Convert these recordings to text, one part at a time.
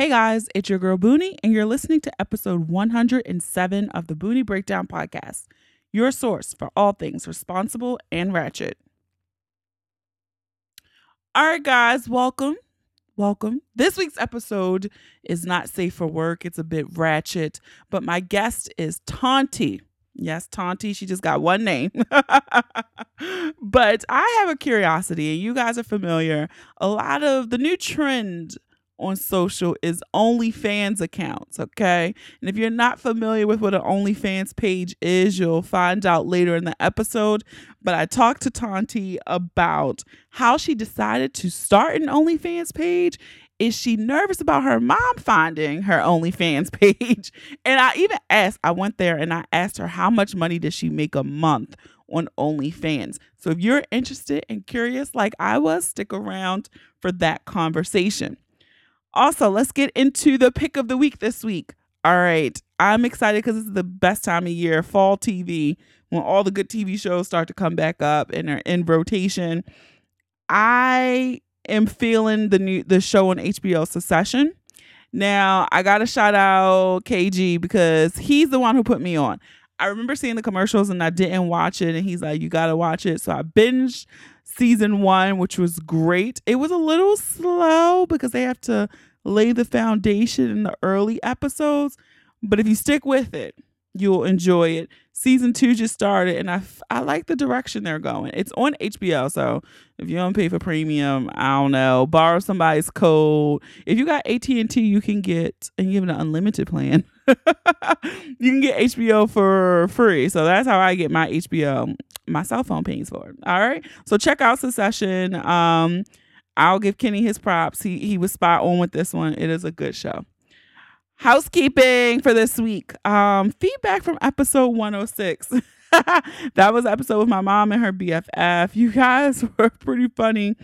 Hey guys, it's your girl Boonie, and you're listening to episode 107 of the Boonie Breakdown Podcast, your source for all things responsible and ratchet. All right, guys, welcome. Welcome. This week's episode is not safe for work. It's a bit ratchet, but my guest is Tonti. Yes, Tonti. She just got one name. but I have a curiosity, and you guys are familiar. A lot of the new trend on social is OnlyFans accounts, okay? And if you're not familiar with what an OnlyFans page is, you'll find out later in the episode. But I talked to Tonti about how she decided to start an OnlyFans page. Is she nervous about her mom finding her OnlyFans page? And I even asked, I went there and I asked her how much money does she make a month on OnlyFans. So if you're interested and curious like I was, stick around for that conversation. Also, let's get into the pick of the week this week. All right. I'm excited because this is the best time of year, fall TV, when all the good TV shows start to come back up and are in rotation. I am feeling the new the show on HBO Succession. Now, I got to shout out KG because he's the one who put me on. I remember seeing the commercials and I didn't watch it and he's like, "You got to watch it." So I binged season one, which was great. It was a little slow because they have to lay the foundation in the early episodes. But if you stick with it, you'll enjoy it. Season two just started, and I, I like the direction they're going. It's on HBO, so if you don't pay for premium, I don't know, borrow somebody's code. If you got AT and T, you can get and you have an unlimited plan. you can get HBO for free. So that's how I get my HBO. My cell phone pays for it. All right. So check out Succession. Um, I'll give Kenny his props. He he was spot on with this one. It is a good show. Housekeeping for this week. Um, feedback from episode 106. that was episode with my mom and her BFF. You guys were pretty funny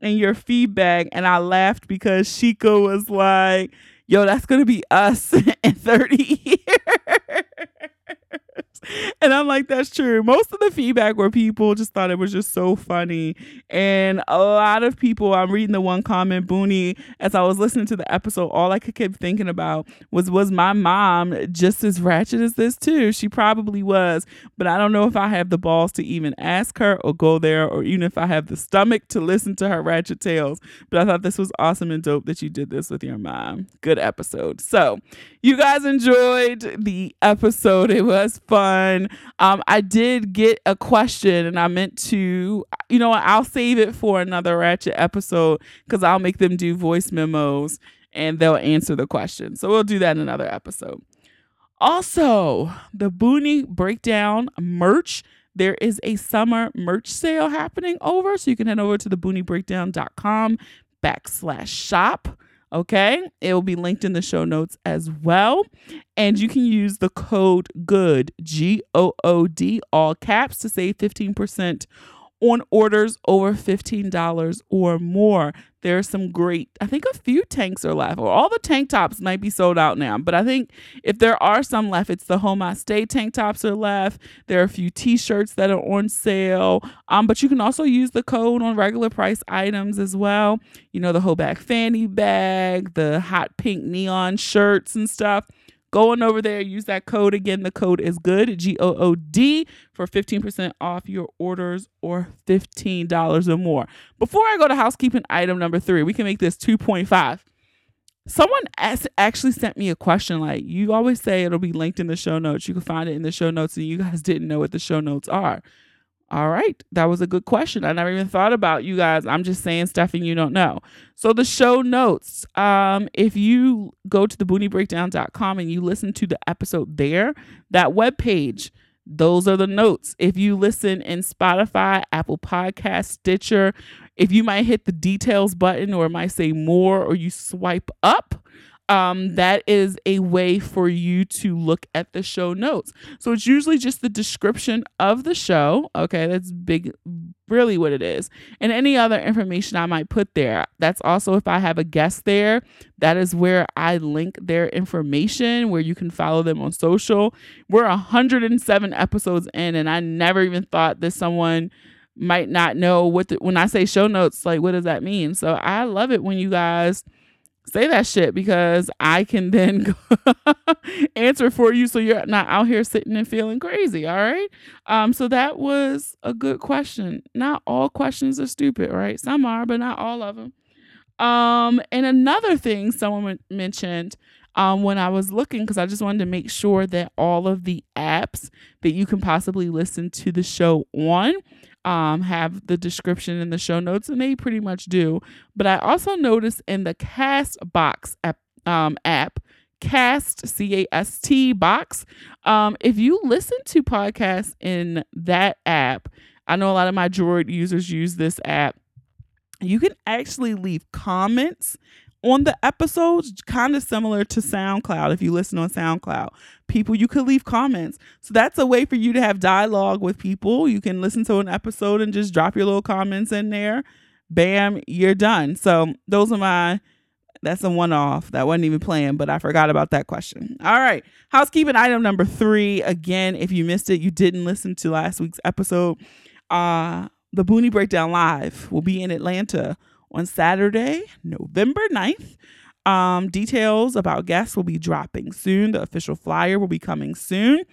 in your feedback, and I laughed because Shika was like, yo, that's gonna be us in 30 years. and I'm like, that's true. Most of the feedback were people just thought it was just so funny. And a lot of people, I'm reading the one comment, Boonie, as I was listening to the episode, all I could keep thinking about was, was my mom just as ratchet as this too? She probably was, but I don't know if I have the balls to even ask her or go there, or even if I have the stomach to listen to her ratchet tales. But I thought this was awesome and dope that you did this with your mom. Good episode. So, you guys enjoyed the episode. It was fun. Um, I did get a question and I meant to, you know I'll save it for another Ratchet episode because I'll make them do voice memos and they'll answer the question. So we'll do that in another episode. Also, the Boonie Breakdown merch. There is a summer merch sale happening over. So you can head over to the booniebreakdown.com backslash shop. Okay. It will be linked in the show notes as well. And you can use the code GOOD, G O O D, all caps to save 15% on orders over $15 or more. There are some great, I think a few tanks are left, or all the tank tops might be sold out now. But I think if there are some left, it's the Home I Stay tank tops are left. There are a few t shirts that are on sale. Um, but you can also use the code on regular price items as well. You know, the Hoback fanny bag, the hot pink neon shirts and stuff. Go on over there, use that code again. The code is good, G O O D, for 15% off your orders or $15 or more. Before I go to housekeeping item number three, we can make this 2.5. Someone actually sent me a question like, you always say it'll be linked in the show notes. You can find it in the show notes, and you guys didn't know what the show notes are. All right. That was a good question. I never even thought about you guys. I'm just saying stuff and you don't know. So the show notes, um, if you go to the booniebreakdown.com and you listen to the episode there, that web page, those are the notes. If you listen in Spotify, Apple Podcast, Stitcher, if you might hit the details button or might say more or you swipe up, um, that is a way for you to look at the show notes. So it's usually just the description of the show. Okay, that's big, really what it is. And any other information I might put there. That's also if I have a guest there, that is where I link their information, where you can follow them on social. We're 107 episodes in, and I never even thought that someone might not know what the, when I say show notes, like what does that mean? So I love it when you guys say that shit because I can then answer for you so you're not out here sitting and feeling crazy. All right. Um, so that was a good question. Not all questions are stupid, right? Some are, but not all of them. Um, and another thing someone mentioned um, when I was looking, because I just wanted to make sure that all of the apps that you can possibly listen to the show on um, have the description in the show notes, and they pretty much do. But I also noticed in the Castbox app, um, app Cast C A S T box. Um, if you listen to podcasts in that app, I know a lot of my Droid users use this app. You can actually leave comments on the episodes, kind of similar to SoundCloud. If you listen on SoundCloud, people, you could leave comments. So that's a way for you to have dialogue with people. You can listen to an episode and just drop your little comments in there. Bam, you're done. So those are my. That's a one off. That wasn't even planned, but I forgot about that question. All right. Housekeeping item number three. Again, if you missed it, you didn't listen to last week's episode. Uh, the Boonie Breakdown Live will be in Atlanta on Saturday, November 9th. Um, details about guests will be dropping soon. The official flyer will be coming soon.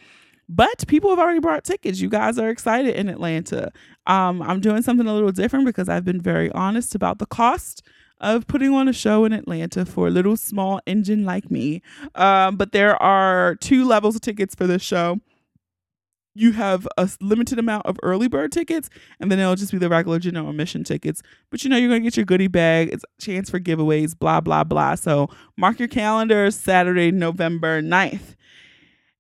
But people have already bought tickets. You guys are excited in Atlanta. Um, I'm doing something a little different because I've been very honest about the cost of putting on a show in Atlanta for a little small engine like me. Um, but there are two levels of tickets for this show you have a limited amount of early bird tickets and then it'll just be the regular general admission tickets. But you know you're going to get your goodie bag it's a chance for giveaways blah blah blah. So mark your calendars saturday november 9th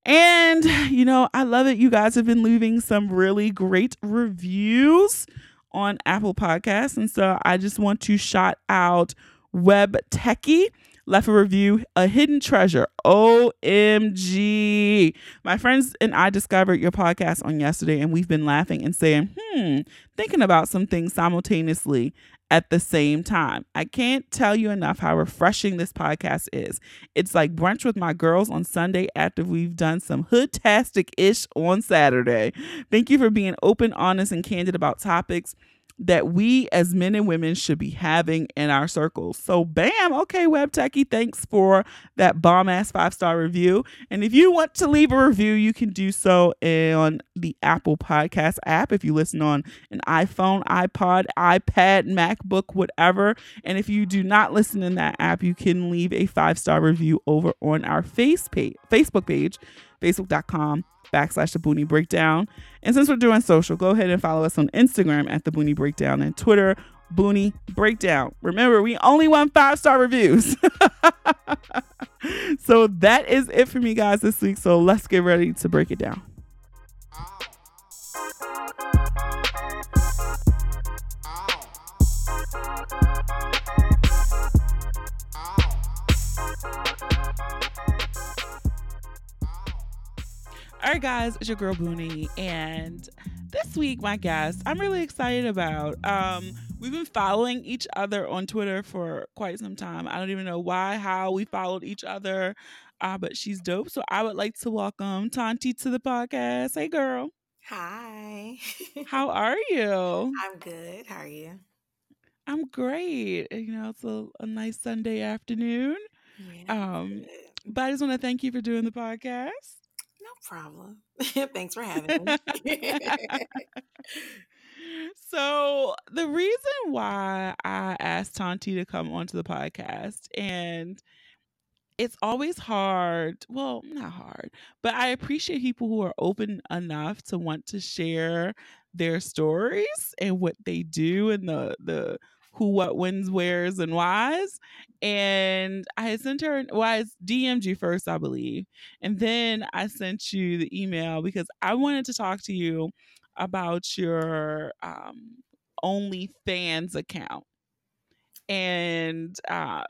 and you know i love it. You guys have been leaving some really great reviews on apple podcasts. And so i just want to shout out web techie left a review, a hidden treasure. OMG. My friends and I discovered your podcast on yesterday, and we've been laughing and saying, hmm, thinking about some things simultaneously at the same time. I can't tell you enough how refreshing this podcast is. It's like brunch with my girls on Sunday after we've done some hoodtastic ish on Saturday. Thank you for being open, honest, and candid about topics that we as men and women should be having in our circles. So, bam, okay, Web Techie, thanks for that bomb ass five star review. And if you want to leave a review, you can do so on the Apple Podcast app if you listen on an iPhone, iPod, iPad, MacBook, whatever. And if you do not listen in that app, you can leave a five star review over on our face page, Facebook page, facebook.com backslash the Boonie Breakdown. And since we're doing social, go ahead and follow us on Instagram at the Boonie Breakdown and Twitter, Boonie Breakdown. Remember, we only want five star reviews. so that is it for me, guys, this week. So let's get ready to break it down. Ah. All right, guys, it's your girl Boonie, and this week, my guest, I'm really excited about. Um, we've been following each other on Twitter for quite some time. I don't even know why, how we followed each other, uh, but she's dope. So I would like to welcome Tonti to the podcast. Hey, girl. Hi. how are you? I'm good. How are you? I'm great. You know, it's a, a nice Sunday afternoon. Yeah, um, but I just want to thank you for doing the podcast. Problem. Thanks for having me. so the reason why I asked Tonti to come onto the podcast and it's always hard. Well, not hard, but I appreciate people who are open enough to want to share their stories and what they do and the the who, what, wins, where's, and why's. And I sent her, well, I DM'd you first, I believe. And then I sent you the email because I wanted to talk to you about your um, OnlyFans account. And uh,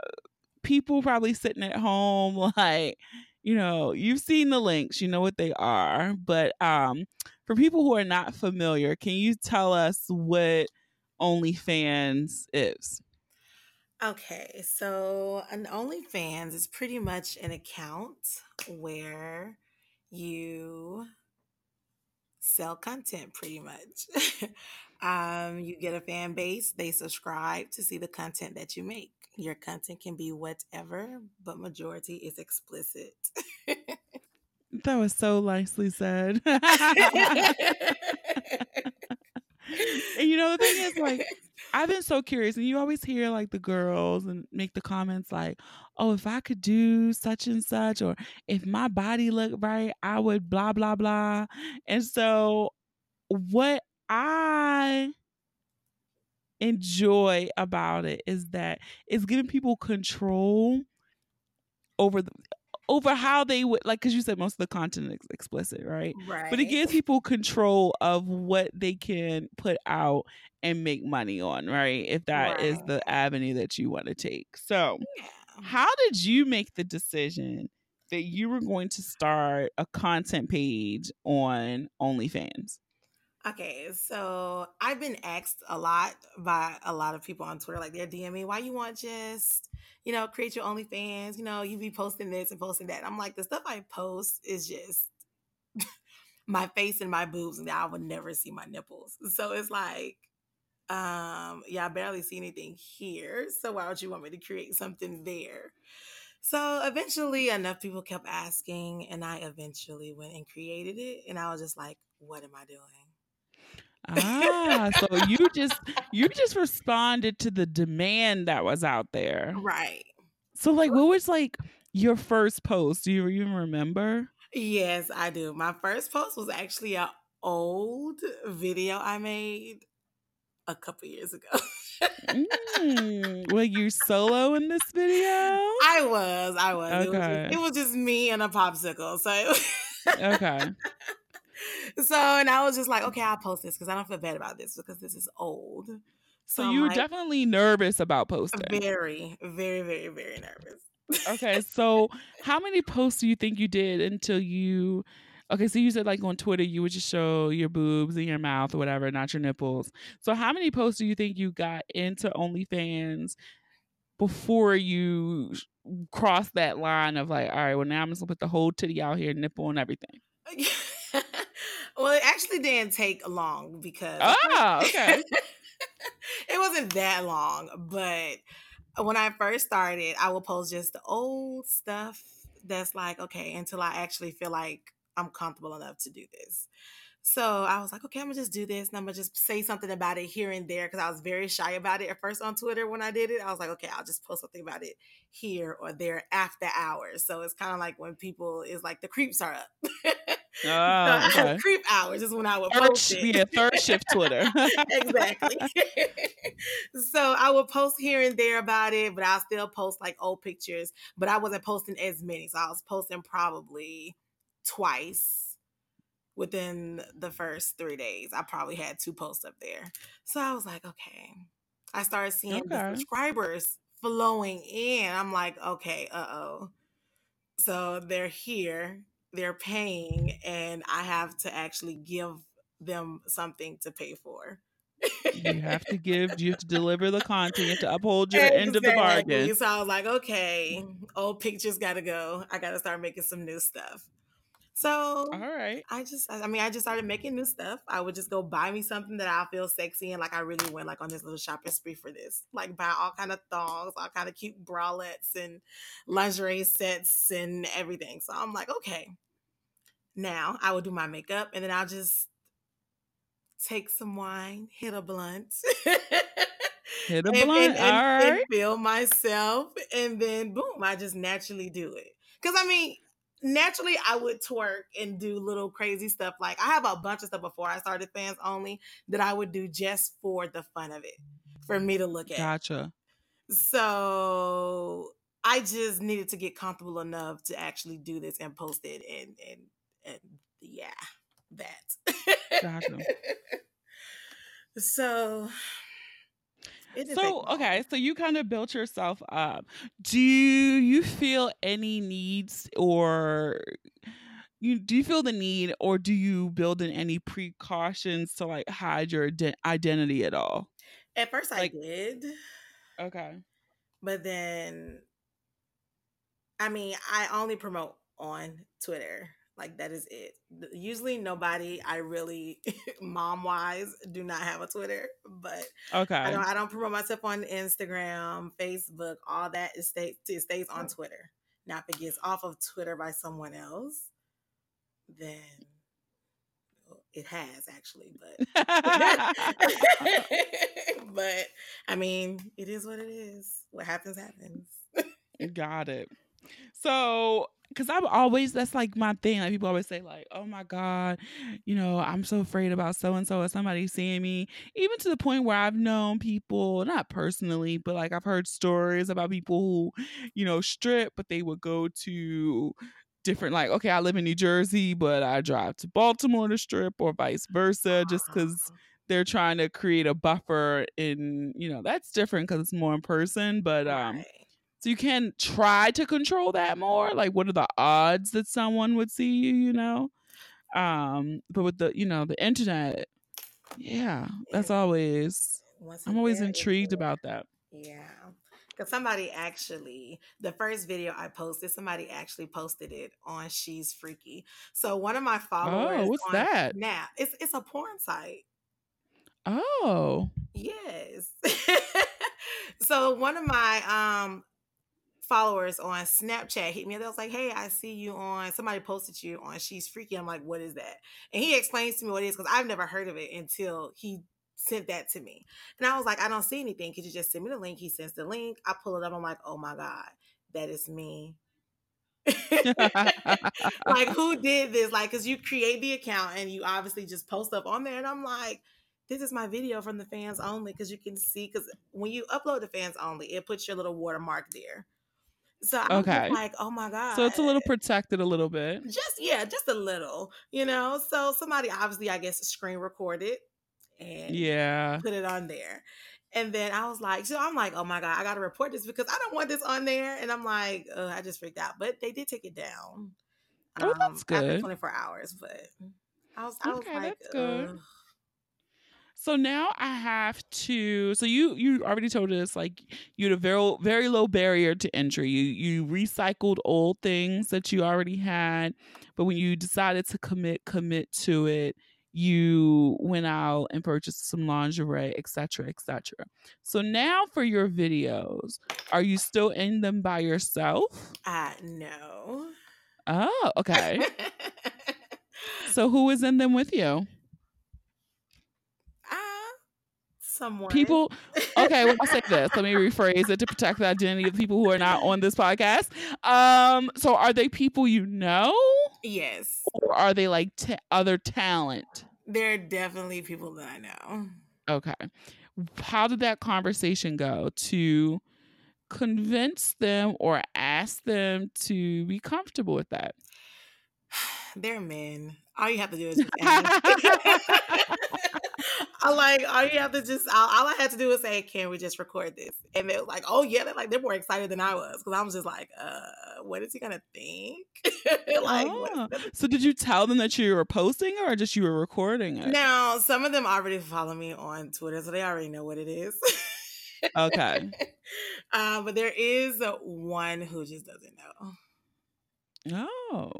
people probably sitting at home, like, you know, you've seen the links, you know what they are. But um, for people who are not familiar, can you tell us what OnlyFans is? okay, so an OnlyFans is pretty much an account where you sell content pretty much. um, you get a fan base, they subscribe to see the content that you make. Your content can be whatever, but majority is explicit. That was so nicely said. and you know the thing is like I've been so curious and you always hear like the girls and make the comments like, "Oh, if I could do such and such or if my body looked right, I would blah blah blah." And so what I enjoy about it is that it's giving people control over the over how they would like because you said most of the content is explicit right right. but it gives people control of what they can put out and make money on right if that is Right. the avenue that you want to take so Yeah. how did you make the decision that you were going to start a content page on onlyfans Okay, so I've been asked a lot by a lot of people on Twitter, like they're DMing me, why you want just, you know, create your OnlyFans? You know, you be posting this and posting that. I'm like, the stuff I post is just my face and my boobs, and I would never see my nipples. So it's like, um, yeah, I barely see anything here. So why would you want me to create something there? So eventually, enough people kept asking, and I eventually went and created it. And I was just like, what am I doing? Ah so you just you just responded to the demand that was out there Right. so like what was like your first post do you even remember Yes, I do. My first post was actually an old video I made a couple years ago. Mm, were you solo in this video? I was, I was. It, was just, it was just me and a popsicle. So, Okay. so and I was just like, okay, I'll post this because I don't feel bad about this because this is old. So I'm you were like, definitely nervous about posting. very, very, very, very nervous. Okay, so how many posts do you think you did until you Okay, so you said like on Twitter you would just show your boobs and your mouth or whatever, not your nipples. So how many posts do you think you got into OnlyFans before you crossed that line of like, all right, well now I'm just gonna put the whole titty out here, nipple and everything. well, it actually didn't take long because Ah, okay. it wasn't that long, but when I first started, I would post just the old stuff that's like, okay, until I actually feel like I'm comfortable enough to do this. So I was like, okay, I'm gonna just do this and I'm gonna just say something about it here and there because I was very shy about it at first on Twitter when I did it. I was like, okay, I'll just post something about it here or there after hours. So it's kind of like when people is like the creeps are up. So, okay. Creep hours is when I would Third, post it. yeah, third shift Twitter. exactly. so I would post here and there about it, but I'll still post like old pictures. But I wasn't posting as many. So I was posting probably twice within the first three days. I probably had two posts up there. So I was like, okay. I started seeing Okay. subscribers flowing in. I'm like, okay, uh oh. So they're here, they're paying, and I have to actually give them something to pay for. you have to give, you have to deliver the content, you have to uphold your end of the bargain. So I was like, okay, old pictures gotta go. I gotta start making some new stuff. So All right. I just, I mean, I just started making new stuff. I would just go buy me something that I feel sexy and like I really went like on this little shopping spree for this. Like buy all kind of thongs, all kind of cute bralettes and lingerie sets and everything. So I'm like, okay. Now I will do my makeup and then I'll just take some wine, hit a blunt. Hit a blunt. and, and, All and right. feel myself and then boom i just naturally do it because i mean naturally i would twerk and do little crazy stuff like i have a bunch of stuff before i started fans only that i would do just for the fun of it for me to look at Gotcha. so i just needed to get comfortable enough to actually do this and post it and and and yeah that Gotcha. so it So, long. okay, so you kind of built yourself up. Do you feel any needs or you do you feel the need or do you build in any precautions to like hide your ide- identity at all? At first, I did, Okay. but then, I mean, I only promote on Twitter. Like that is it. Usually nobody I really mom wise do not have a Twitter, but okay. I don't I don't promote myself on Instagram, Facebook, all that it stays it stays on Twitter. Now if it gets off of Twitter by someone else, then oh, it has actually, but but I mean, it is what it is. What happens happens. Got it. So, because I'm always that's like my thing. Like people always say, like, "Oh my god, you know, I'm so afraid about so and so or somebody seeing me." Even to the point where I've known people, not personally, but like I've heard stories about people who, you know, strip, but they would go to different like okay i live in new jersey but i drive to baltimore to strip or vice versa just because they're trying to create a buffer in you know that's different because it's more in person but um Right. So you can try to control that more like what are the odds that someone would see you you know um but with the you know the internet yeah that's always i'm always intrigued about that Yeah. Because somebody actually, the first video I posted, somebody actually posted it on She's Freaky. So one of my followers. oh what's that Now it's it's a porn site. oh Yes. so one of my um followers on Snapchat hit me up. They was like, "Hey, I see you on. Somebody posted you on She's Freaky." I'm like, "What is that?" And he explains to me what it is because I've never heard of it until he sent that to me. And I was like, "I don't see anything. Could you just send me the link?" He sends the link. I pull it up. I'm like, "Oh my god, that is me." like who did this? Like, cause you create the account and you obviously just post up on there, and I'm like, this is my video from the fans only, because you can see, because when you upload the fans only, it puts your little watermark there. So I'm Okay. like, oh my god. so it's a little protected a little bit just yeah, just a little, you know. So somebody obviously, I guess, screen recorded and yeah put it on there. And then I was like, so I'm like, oh my god, I got to report this because I don't want this on there. And I'm like, uh, I just freaked out, but they did take it down. Oh, that's After good. 24 hours, but I was, I was Okay, like, that's good. "Ugh." So now I have to. So you you already told us like you had a very very low barrier to entry. You you recycled old things that you already had, but when you decided to commit commit to it, you went out and purchased some lingerie, etc., etc. So now for your videos, are you still in them by yourself? I no. Oh, okay. So who is in them with you? Ah, someone. People okay, well, I'll say this. Let me rephrase it to protect the identity of the people who are not on this podcast. Um, so are they people you know, Yes, or are they like t- other talent? there are definitely people that I know. Okay, how did that conversation go to convince them or ask them to be comfortable with that? They're men. All you have to do is. I like all you have to just all, all I had to do was say, "Can we just record this?" And they was like, "Oh yeah!" They're like they're more excited than I was because I was just like, "Uh, what is he gonna think?" like, Oh, so did you tell them that you were posting or just you were recording it? Now, some of them already follow me on Twitter, so they already know what it is. Okay. uh, but there is one who just doesn't know. Oh,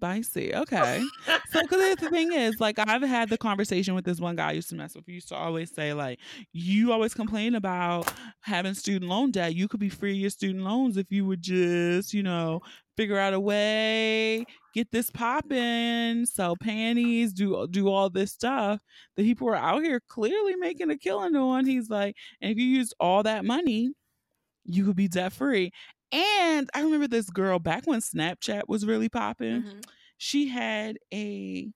spicy. Okay. So, because the thing is, like, I've had the conversation with this one guy I used to mess with. He used to always say, like, you always complain about having student loan debt. You could be free of your student loans if you would just, you know, figure out a way, get this popping, sell panties, do uh, do all this stuff that people are out here clearly making a killing on. He's like, and if you used all that money, you could be debt free. And I remember this girl back when Snapchat was really popping Mhm. she had a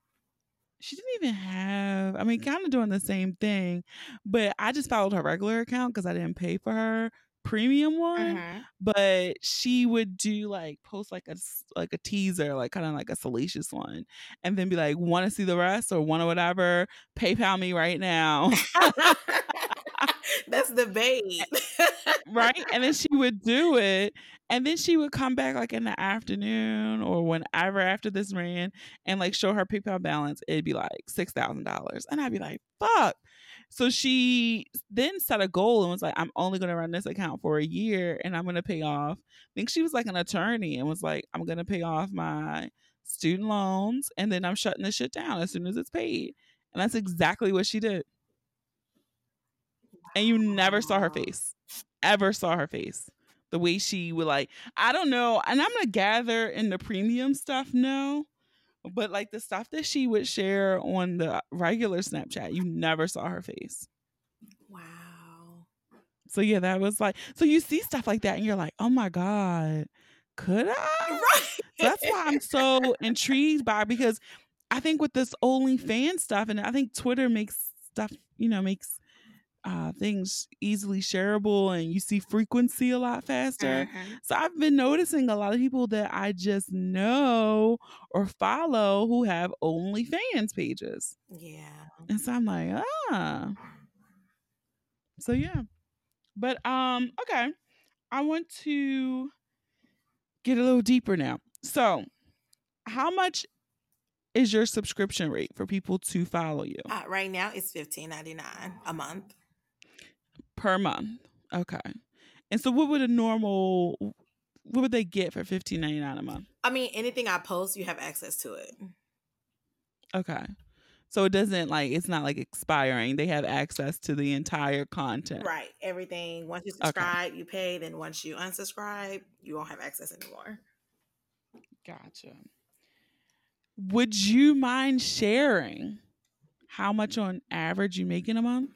she didn't even have i mean kind of doing the same thing but i just followed her regular account because i didn't pay for her premium one Mhm. but she would do like post like a like a teaser like kind of like a salacious one and then be like want to see the rest or want to whatever paypal me right now That's the bait. right? And then she would do it. And then she would come back like in the afternoon or whenever after this ran and like show her PayPal balance. It'd be like $6,000. And I'd be like, fuck. So she then set a goal and was like, I'm only going to run this account for a year and I'm going to pay off. I think she was like an attorney and was like, I'm going to pay off my student loans, and then I'm shutting this shit down as soon as it's paid. And that's exactly what she did. And you never saw her face. Ever saw her face. The way she would like, I don't know. And I'm gonna gather in the premium stuff, no. But like the stuff that she would share on the regular Snapchat, you never saw her face. Wow. So yeah, that was like so you see stuff like that and you're like, oh my God, could I? Right. So that's why I'm so intrigued by it, because I think with this OnlyFans stuff, and I think Twitter makes stuff, you know, makes uh, things easily shareable and you see frequency a lot faster. Mhm. So I've been noticing a lot of people that I just know or follow who have OnlyFans pages. Yeah. And so I'm like, ah. So yeah. But um, okay. I want to get a little deeper now. So how much is your subscription rate for people to follow you Uh, right now it's fifteen ninety nine a month. Per month? Okay. And so what would a normal what would they get for fifteen ninety nine a month? I mean, anything I post, you have access to it. Okay. So it doesn't like it's not like expiring. They have access to the entire content. Right. Everything. Once you Okay. subscribe, you pay. Then once you unsubscribe, you won't have access anymore. Gotcha. Would you mind sharing how much on average you make in a month?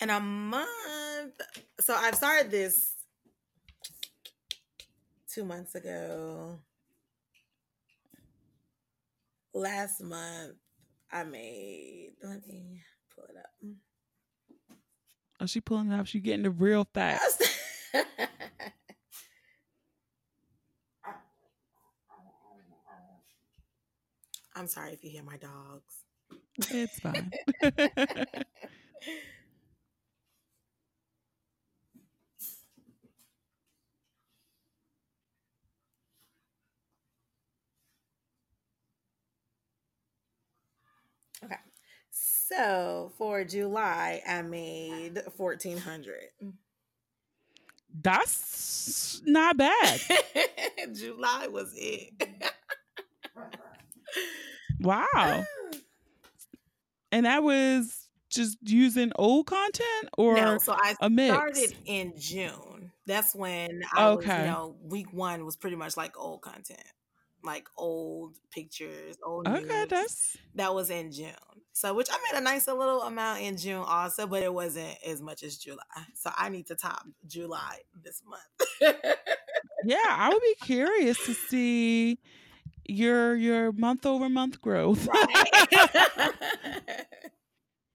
In a month. So I've started this two months ago. Last month, I made. Let me pull it up. Oh, she pulling it up. She getting the real facts. I'm sorry if you hear my dogs. It's fine. okay. So for July, I made fourteen hundred. That's not bad. July was it. Wow. And that was just using old content or no, so I a mix? started in June. That's when I was, Okay. you know, week one was pretty much like old content, like old pictures, old Okay, news. that's that was in June. So, which I made a nice little amount in June also, but it wasn't as much as July. So, I need to top July this month. yeah, I would be curious to see your your month over month growth. right.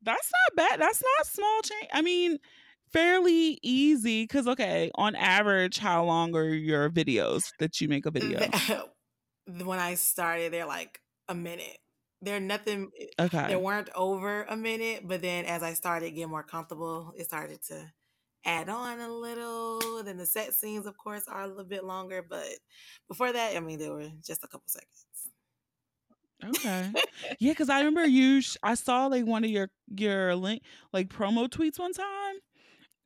That's not bad. That's not small change. I mean, fairly easy because okay, on average, how long are your videos that you make a video? When I started, they're like a minute. They're nothing. Eh, okay. They weren't over a minute, but then as I started getting more comfortable, it started to add on a little. Then the set scenes, of course, are a little bit longer, but before that, I mean, they were just a couple seconds. Okay. Yeah, because I remember you. Sh- I saw like one of your your link like promo tweets one time,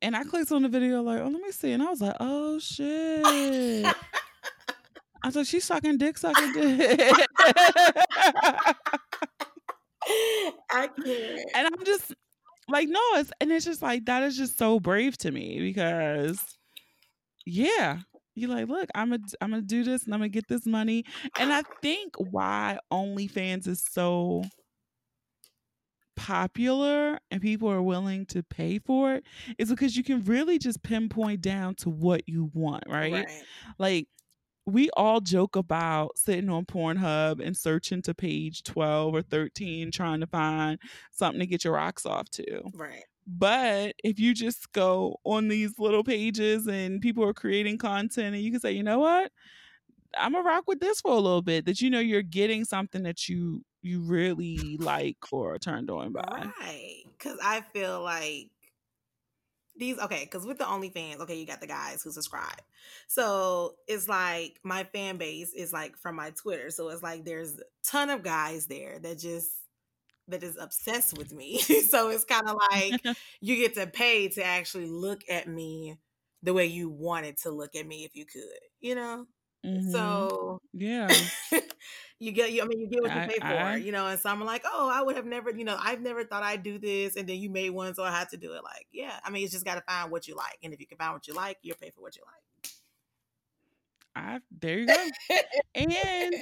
and I clicked on the video like, oh, let me see, and I was like, oh shit. I was like, she's sucking dick, sucking dick. I can't. and I'm just like, no, it's and it's just like that is just so brave to me because, yeah, you're like, look, I'm gonna I'm gonna do this and I'm gonna get this money, and I think why OnlyFans is so popular and people are willing to pay for it is because you can really just pinpoint down to what you want, right? Like we all joke about sitting on Pornhub and searching to page 12 or 13 trying to find something to get your rocks off to. Right. But if you just go on these little pages and people are creating content and you can say, you know what? I'm gonna rock with this for a little bit that you know you're getting something that you you really like or turned on by. Right. Because I feel like these, okay, because with the OnlyFans, okay, you got the guys who subscribe. So it's like my fan base is like from my Twitter. So it's like there's a ton of guys there that just, that is obsessed with me. so it's kind of like you get to pay to actually look at me the way you wanted to look at me if you could, you know? Mhm. So Yeah. you get you I mean you get what you I pay for, I you know, and some are like, Oh, I would have never, you know, I've never thought I'd do this and then you made one, so I had to do it. Like, yeah. I mean, it's just gotta find what you like. And if you can find what you like, you'll pay for what you like. I there you go. And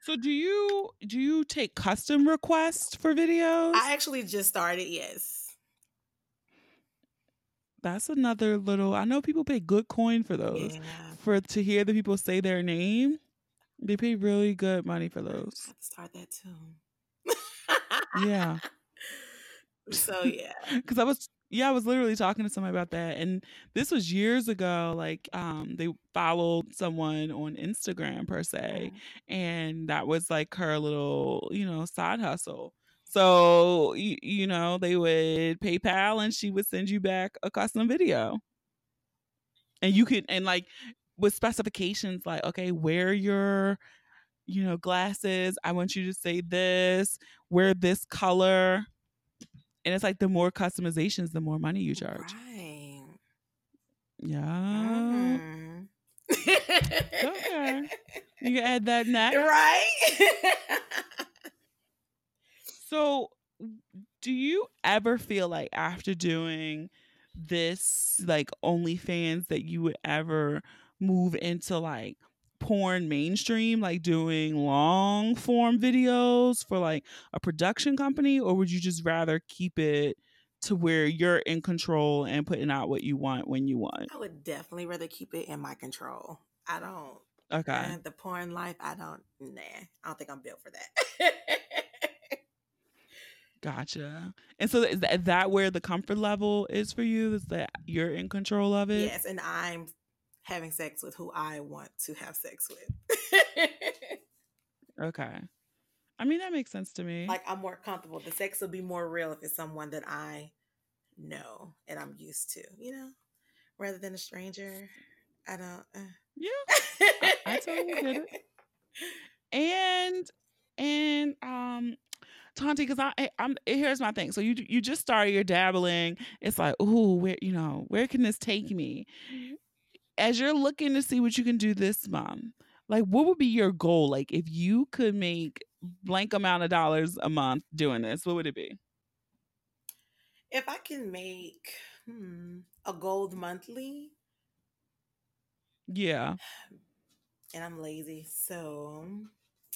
so do you do you take custom requests for videos? I actually just started, yes. That's another little I know people pay good coin for those. Yeah. For to hear the people say their name, they pay really good money for those. I have to start that too. Yeah. so yeah. Cuz I was yeah, I was literally talking to somebody about that and this was years ago like um they followed someone on Instagram per se Mhm. and that was like her little, you know, side hustle. So, you, you know, they would PayPal and she would send you back a custom video. And you could and like with specifications like okay, wear your you know, glasses. I want you to say this, wear this color. And it's like the more customizations, the more money you charge. Right. Yeah. Mhm. Okay. You can add that next. right. So, do you ever feel like after doing this, like OnlyFans, that you would ever move into like porn mainstream, like doing long form videos for like a production company, or would you just rather keep it to where you're in control and putting out what you want when you want? I would definitely rather keep it in my control. I don't. Okay. the porn life, I don't. Nah, I don't think I'm built for that. Gotcha. And so is that, is that where the comfort level is for you? Is that you're in control of it? yes, and I'm having sex with who I want to have sex with. Okay. I mean, that makes sense to me. like I'm more comfortable. The sex will be more real if it's someone that I know and I'm used to, you know, rather than a stranger. I don't. Uh. yeah. I, I totally get it. And and um Tonti, because I, I I'm here's my thing. So you you just started your dabbling. It's like, ooh, where you know, where can this take me? As you're looking to see what you can do this month, like what would be your goal? Like if you could make blank amount of dollars a month doing this, what would it be? If I can make hmm, a gold monthly, Yeah. and I'm lazy, so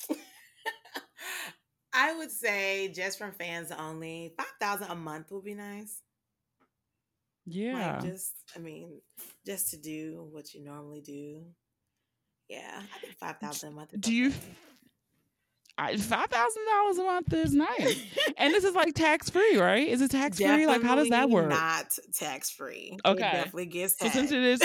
I would say just from fans only, five thousand a month would be nice. Yeah. Like just, I mean, just to do what you normally do. Yeah, I think five thousand a month. Do you five thousand dollars a month is nice, and this is like tax free, right? Is it tax free? Like, how does that work? Not tax free. Okay. it definitely gets So since it is,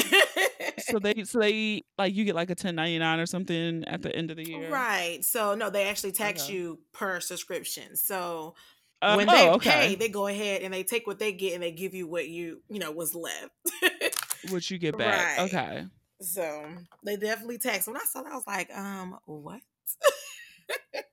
so they, so they like you get like a ten ninety nine or something at the end of the year, Right. So no, they actually tax Okay. you per subscription. So Uh, when oh, they okay. pay, they go ahead and they take what they get and they give you what you you know was left. What you get back? Right. Okay. so they definitely tax. When I saw that, I was like, um, what?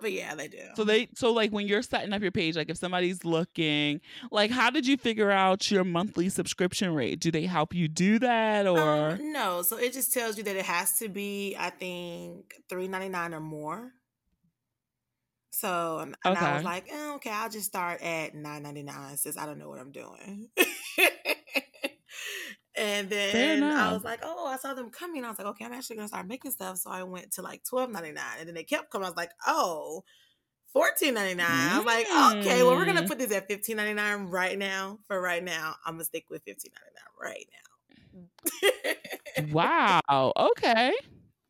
but yeah, they do. So they, so like when you're setting up your page, like if somebody's looking, like how did you figure out your monthly subscription rate? Do they help you do that, or Um, no, so it just tells you that it has to be, I think, three ninety nine or more. So and and I was like, eh, okay, I'll just start at nine ninety nine since I don't know what I'm doing. and then I was like, oh, I saw them coming. I was like, okay, I'm actually gonna start making stuff. So I went to like twelve ninety nine, and then they kept coming. I was like, oh. Fourteen ninety nine. I'm like, okay, well, we're gonna Mm. put this at fifteen ninety nine right now. For right now, I'm gonna stick with fifteen ninety nine right now. wow, okay,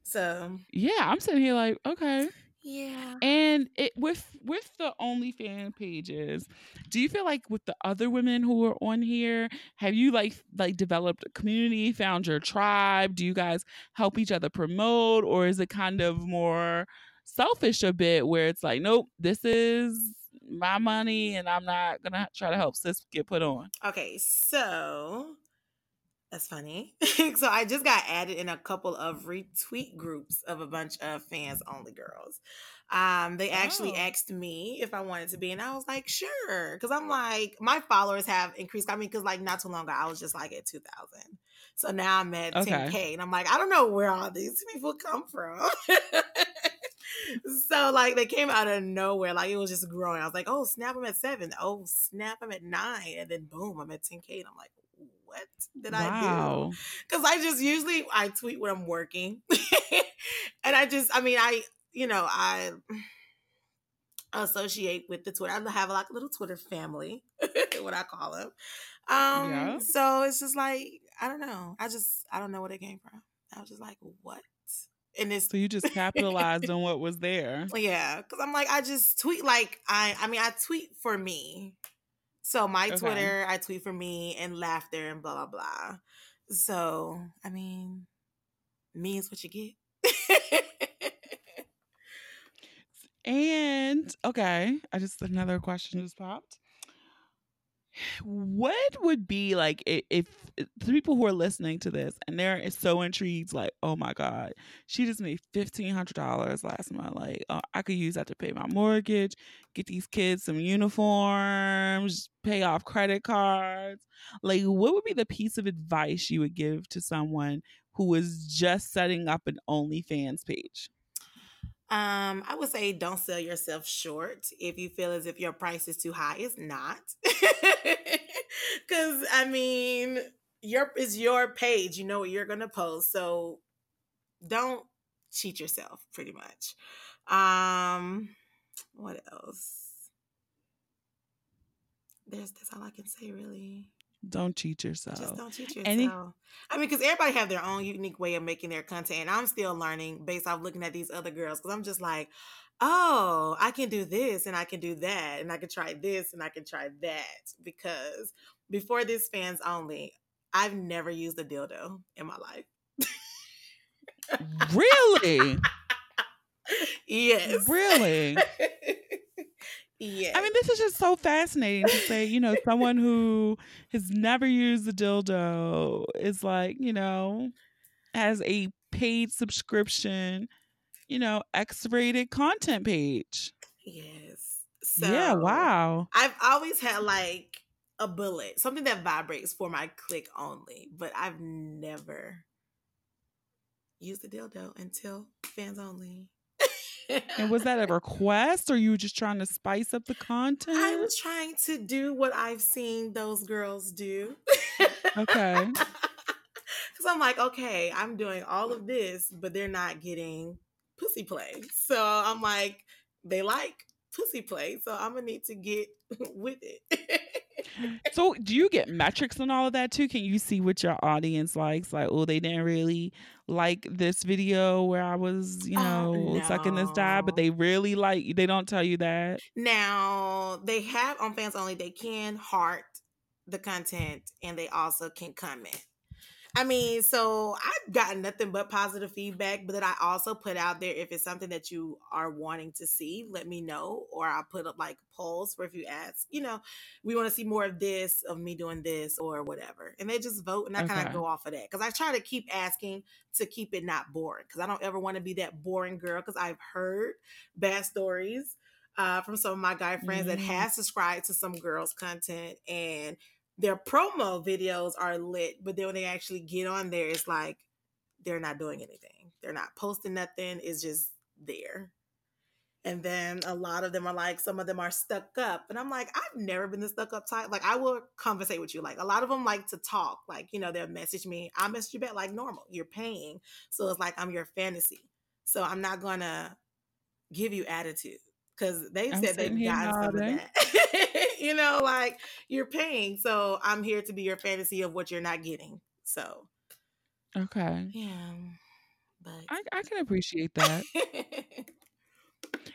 so yeah, I'm sitting here like, okay. Yeah, And it with with the OnlyFans pages, do you feel like with the other women who are on here, have you like like developed a community, found your tribe? Do you guys help each other promote, or is it kind of more selfish a bit where it's like, nope, this is my money, and I'm not gonna try to help sis get put on. okay. So that's funny. so I just got added in a couple of retweet groups of a bunch of fans only girls. Um, they actually Oh. asked me if I wanted to be, and I was like, sure, because I'm like, my followers have increased. I mean, because like not too long ago, I was just like at two thousand. So now I'm at Okay. 10K. And I'm like, I don't know where all these people come from. so like they came out of nowhere. Like it was just growing. I was like, oh snap, I'm at seven. Oh snap, I'm at nine. And then boom, I'm at 10K. And I'm like, what did I do? Because I just usually I tweet when I'm working. and I just, I mean, I, you know, I associate with the Twitter. I have like a little Twitter family, what I call them. Um, Yeah. so it's just like, I don't know. I just I don't know where it came from. I was just like, what? And it's So you just capitalized on what was there. yeah, because I'm like, I just tweet like I I mean I tweet for me. So my Okay. Twitter, I tweet for me and laughter and blah blah blah. So I mean, me is what you get. And okay, I just another question just popped. What would be like if, if the people who are listening to this and they're so intrigued, like, oh my god, she just made fifteen hundred dollars last month. Like, uh, I could use that to pay my mortgage, get these kids some uniforms, pay off credit cards. Like, what would be the piece of advice you would give to someone who is just setting up an OnlyFans page? Um, I would say don't sell yourself short. If you feel as if your price is too high, it's not. Cause I mean, your is your page. You know what you're gonna post. So don't cheat yourself pretty much. Um what else? There's that's all I can say really. Don't cheat yourself. Just don't cheat yourself. Any- I mean, because everybody have their own unique way of making their content. And I'm still learning based off looking at these other girls because I'm just like, oh, I can do this and I can do that and I can try this and I can try that. Because before this fans only, I've never used a dildo in my life. really? yes. Really? yes. I mean, this is just so fascinating to say, you know, someone who has never used a dildo is like, you know, has a paid subscription, you know, X rated content page. yes. So yeah, wow. I've always had like a bullet, something that vibrates for my click only, but I've never used a dildo until fans only. And was that a request or you were just trying to spice up the content? I was trying to do what I've seen those girls do. Okay. Because I'm like, okay, I'm doing all of this, but they're not getting pussy play. So I'm like, they like pussy play. So I'm going to need to get with it. So, do you get metrics on all of that too? Can you see what your audience likes? Like, oh, they didn't really like this video where I was, you know, Oh, know, sucking this dad, but they really like. They don't tell you that. Now they have on fans only. They can heart the content and they also can comment. I mean, so I've gotten nothing but positive feedback, but then I also put out there if it's something that you are wanting to see, let me know, or I'll put up like polls for if you ask, you know, we want to see more of this, of me doing this, or whatever, and they just vote, and I kind of go off of that because I try to keep asking to keep it not boring because I don't ever want to be that boring girl because I've heard bad stories uh, from some of my guy friends that Mm. have subscribed to some girls' content and their promo videos are lit, but then when they actually get on there, it's like they're not doing anything. They're not posting nothing. It's just there. And then a lot of them are like, some of them are stuck up. And I'm like, I've never been the stuck up type. Like, I will conversate with you. Like, a lot of them like to talk. Like, you know, they'll message me. I'll message you back like normal. You're paying. So it's like I'm your fantasy. So I'm not going to give you attitude because they've I'm said they've gotten some of that. you know, like you're paying. So I'm here to be your fantasy of what you're not getting. So, Okay, yeah. But I, I can appreciate that.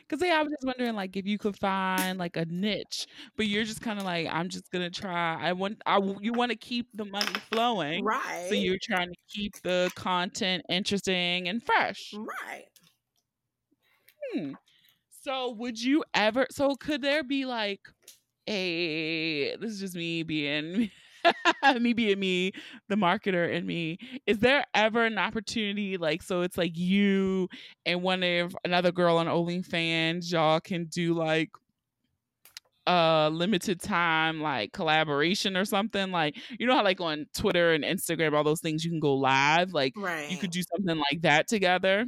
Cause yeah, I was just wondering like if you could find like a niche, but you're just kind of like I'm just gonna try. I want I you want to keep the money flowing, right. so you're trying to keep the content interesting and fresh. right. Hmm. So would you ever? So could there be like a? This is just me being me being me, the marketer in me. Is there ever an opportunity like so? It's like you and one of another girl on OnlyFans. Y'all can do like a limited time like collaboration or something like you know how like on Twitter and Instagram all those things you can go live like right. you could do something like that together.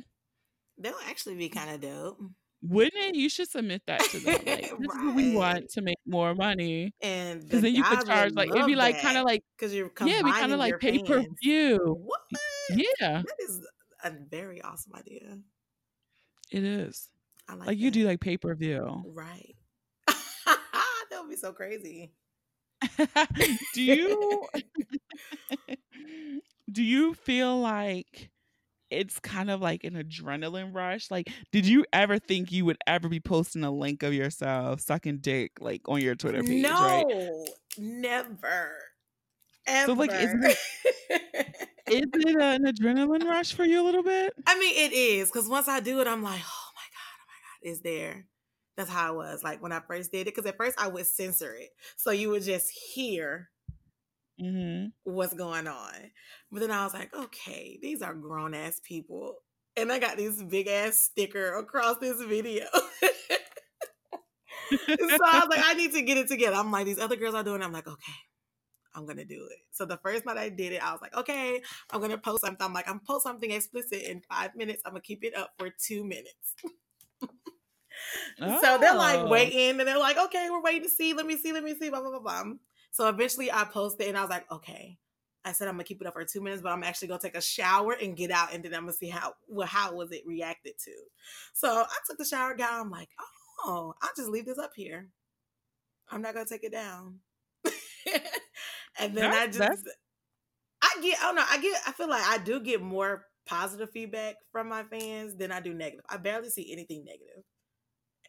That'll actually be kind of dope. Wouldn't it? You should submit that to them. Like, this is what we want to make more money. And Because the then you could charge like it'd be like kind of like because you're yeah, it'd be kind of like pay per view. What? Yeah, That is a very awesome idea. it is. I like, Like you do like pay per view. Right. that would be so crazy. do you do you feel like it's kind of like an adrenaline rush? Like, did you ever think you would ever be posting a link of yourself sucking dick like on your Twitter page, no, right? never. Ever. So, like, isn't it- Is it an adrenaline rush for you a little bit? I mean, it is because once I do it, I'm like, oh my god, oh my god, is there? That's how it was. Like when I first did it, because at first I would censor it, so you would just hear Mm-hmm. what's going on. But then I was like, okay, these are grown ass people, and I got this big ass sticker across this video. so I was like, I need to get it together. I'm like, these other girls are doing. it. I'm like, okay, I'm gonna do it. So the first night I did it, I was like, okay, I'm gonna post something. I'm like, I'm post something explicit in five minutes. I'm gonna keep it up for two minutes. So they're like Oh. waiting, and they're like, okay, we're waiting to see. Let me see. Let me see. Blah blah blah blah. So eventually, I posted, and I was like, okay. I said I'm gonna keep it up for two minutes, but I'm actually gonna take a shower and get out, and then I'm gonna see how well how was it reacted to. So I took the shower, got. I'm like, oh, I'll just leave this up here. I'm not gonna take it down. and then I just, that's- I get, I don't know, I get, I feel like I do get more positive feedback from my fans than I do negative. I barely see anything negative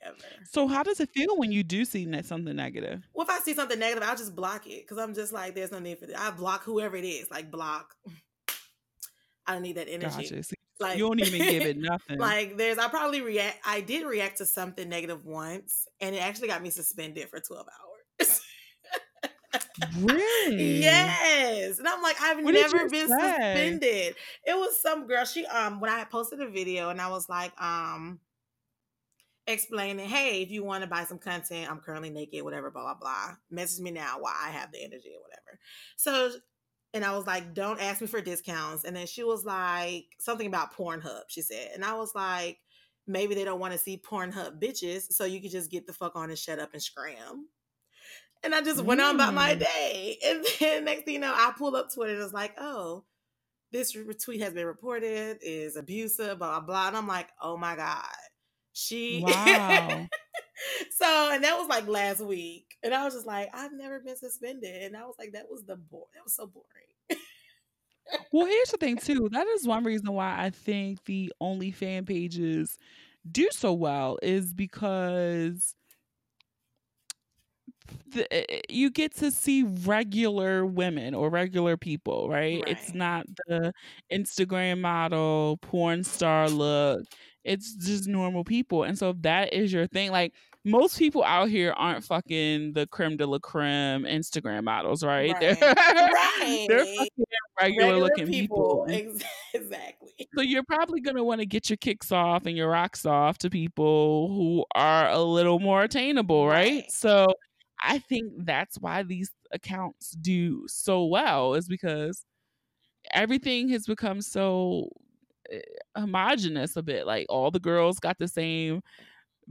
ever. So how does it feel when you do see something negative? Well, if I see something negative, I'll just block it because I'm just like, there's no need for that. I block whoever it is, like block. I don't need that energy. Gotcha. See, Like you don't even give it nothing. like there's I probably react I did react to something negative once and it actually got me suspended for 12 hours. really? yes. And I'm like, I've What never been say? suspended. It was some girl, she um when I had posted a video and I was like, um explaining, hey, if you want to buy some content, I'm currently naked, whatever, blah, blah, blah. Message me now while I have the energy or whatever. So and I was like, don't ask me for discounts. And then she was like, something about Pornhub, she said. And I was like, maybe they don't want to see Pornhub bitches, so you could just get the fuck on and shut up and scram. And I just went on about my Mm. day. And then next thing you know, I pulled up Twitter and it's like, oh, this retweet has been reported, is abusive, blah, blah, blah. And I'm like, oh my God. She Wow. so and that was like last week. And I was just like, I've never been suspended. And I was like, that was the bore that was so boring. Well, here's the thing too. That is one reason why I think the only fan pages do so well is because the, eh, you get to see regular women or regular people, right? It's not the Instagram model, porn star look. It's just normal people. And so if that is your thing, like most people out here aren't fucking the creme de la creme Instagram models, right? Right. They're, Right. they're fucking regular, Regular looking people. Ex- exactly. So you're probably gonna want to get your kicks off and your rocks off to people who are a little more attainable, right? Right. So I think that's why these accounts do so well is because everything has become so Eh, homogenous a bit. Like all the girls got the same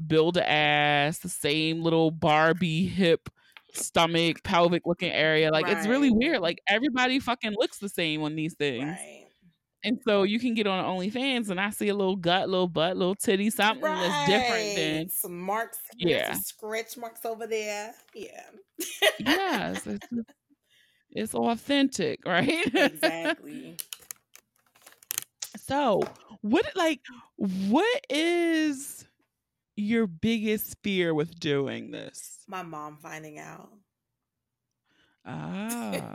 build a ass, the same little Barbie hip stomach, pelvic looking area. Like it's really weird. Like everybody fucking looks the same on these things. Right. And so you can get on OnlyFans and I see a little gut, little butt, little titty, something that's different than Right. some marks. Yeah. Some scratch marks over there. Yeah. yes, it's, it's authentic, right? exactly. So, what like what is your biggest fear with doing this? My mom finding out. Ah.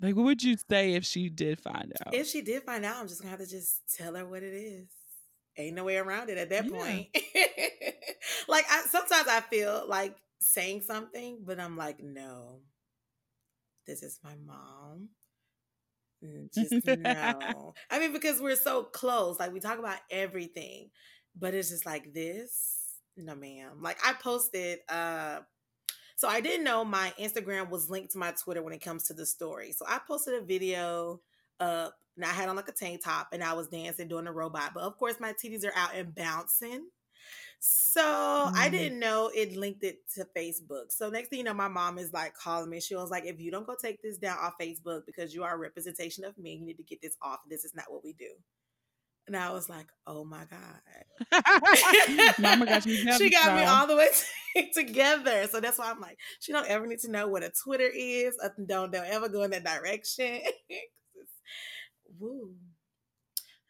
like what would you say if she did find out? If she did find out, I'm just gonna have to just tell her what it is. Ain't no way around it at that Yeah. point. like I sometimes I feel like saying something, but I'm like, no, this is my mom. Mm, Just no. I mean, because we're so close, like we talk about everything, but it's just like this. No, ma'am. Like I posted uh so I didn't know my Instagram was linked to my Twitter when it comes to the story. So I posted a video up and I had on like a tank top and I was dancing doing a robot. But of course my titties are out and bouncing. So mm. I didn't know it linked it to Facebook. So next thing you know, my mom is like calling me. She was like, if you don't go take this down off Facebook because you are a representation of me, you need to get this off. This is not what we do. And I was like, oh my God. Mama got you she got me all the way t- together. So that's why I'm like, she don't ever need to know what a Twitter is. Don't, don't ever go in that direction. woo.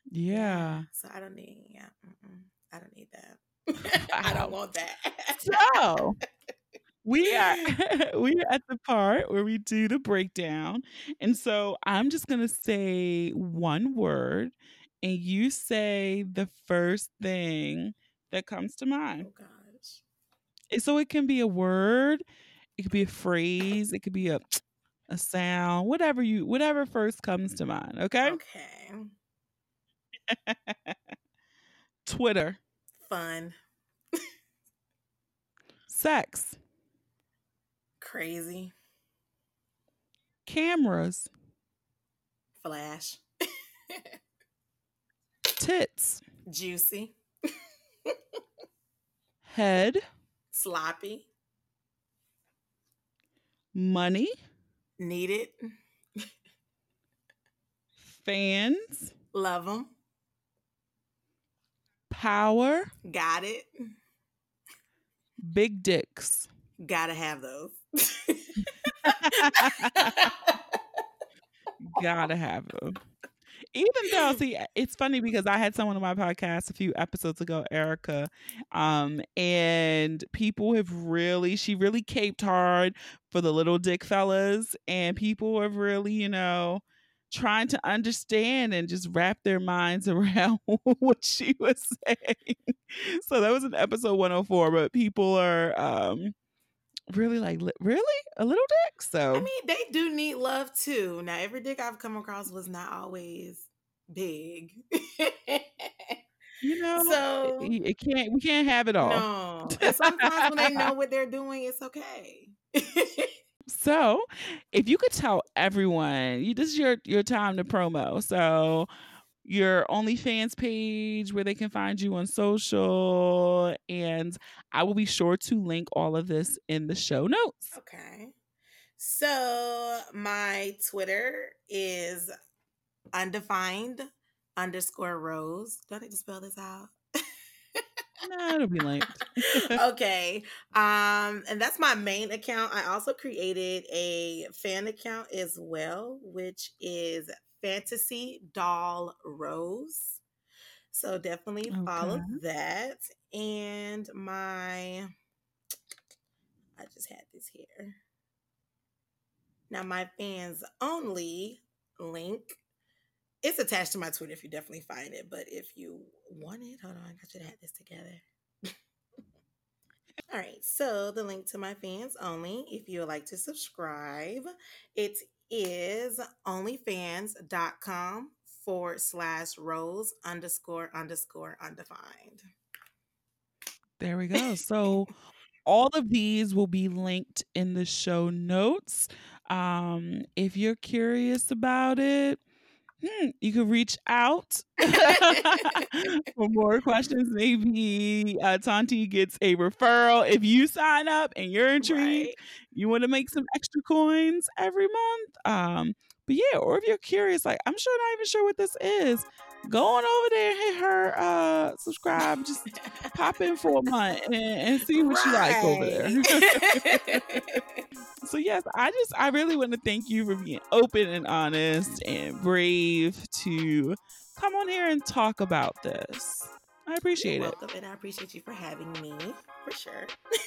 Yeah. So I don't need, yeah, I don't need that. Wow. I don't want that. so we are we are at the part where we do the breakdown. And so I'm just gonna say one word and you say the first thing that comes to mind. Oh gosh. And so it can be a word, it could be a phrase, it could be a a sound, whatever you whatever first comes to mind, okay? Okay. Twitter. Fun. Sex. Crazy. Cameras. Flash tits. Juicy. Head. Sloppy. Money. Needed. Fans. Love them. Power. Got it. Big dicks. Gotta have those. Gotta have them even though see it's funny because i had someone on my podcast a few episodes ago erica um and people have really she really caped hard for the little dick fellas and people have really you know trying to understand and just wrap their minds around what she was saying. So that was an episode 104 but people are um really like really? A little dick? So i mean they do need love too. Now every dick i've come across was not always big. You know so it, it, can't we can't have it all. No sometimes when they know what they're doing it's okay so if you could tell everyone you this is your your time to promo so your OnlyFans page where they can find you on social. And I will be sure to link all of this in the show notes. Okay. So my Twitter is undefined underscore rose. Do I need to spell this out? No, it'll be linked. okay. Um, and that's my main account. I also created a fan account as well, which is Fantasy Doll Rose. So definitely okay. follow that. And my, I just had this here. Now, my fans only link, it's attached to my Twitter if you definitely find it. But if you want it, hold on, I should have this together. All right, so the link to my fans only, if you would like to subscribe, it is onlyfans.com forward slash rose underscore underscore undefined. There we go. So all of these will be linked in the show notes. Um, if you're curious about it, hmm, you can reach out for more questions. Maybe uh, Tonti gets a referral. If you sign up and you're intrigued, right. you want to make some extra coins every month. Um, but yeah, or if you're curious, like I'm sure not even sure what this is, go on over there and hit her uh subscribe. Just pop in for a month and, and see what right. you like over there. so yes, I just I really want to thank you for being open and honest and brave to come on here and talk about this. I appreciate You're welcome, it. And I appreciate you for having me, for sure.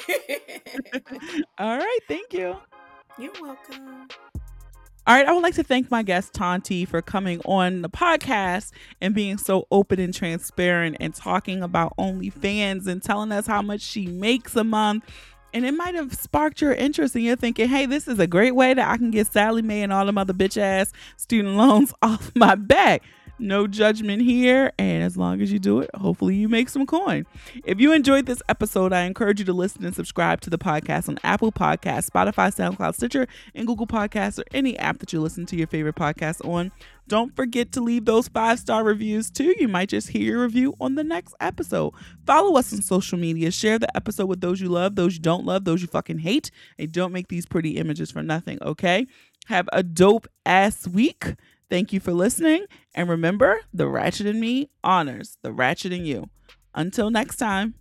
All right, thank you. You're welcome. All right, I would like to thank my guest Tonti for coming on the podcast and being so open and transparent and talking about OnlyFans and telling us how much she makes a month. And it might have sparked your interest and you're thinking, hey, this is a great way that I can get Sallie Mae and all them other bitch ass student loans off my back. No judgment here. And as long as you do it, hopefully you make some coin. If you enjoyed this episode, I encourage you to listen and subscribe to the podcast on Apple Podcasts, Spotify, SoundCloud, Stitcher, and Google Podcasts, or any app that you listen to your favorite podcast on. Don't forget to leave those five star reviews too. You might just hear your review on the next episode. Follow us on social media. Share the episode with those you love, those you don't love, those you fucking hate. And don't make these pretty images for nothing, okay? Have a dope ass week. Thank you for listening. And remember, the ratchet in me honors the ratchet in you. Until next time.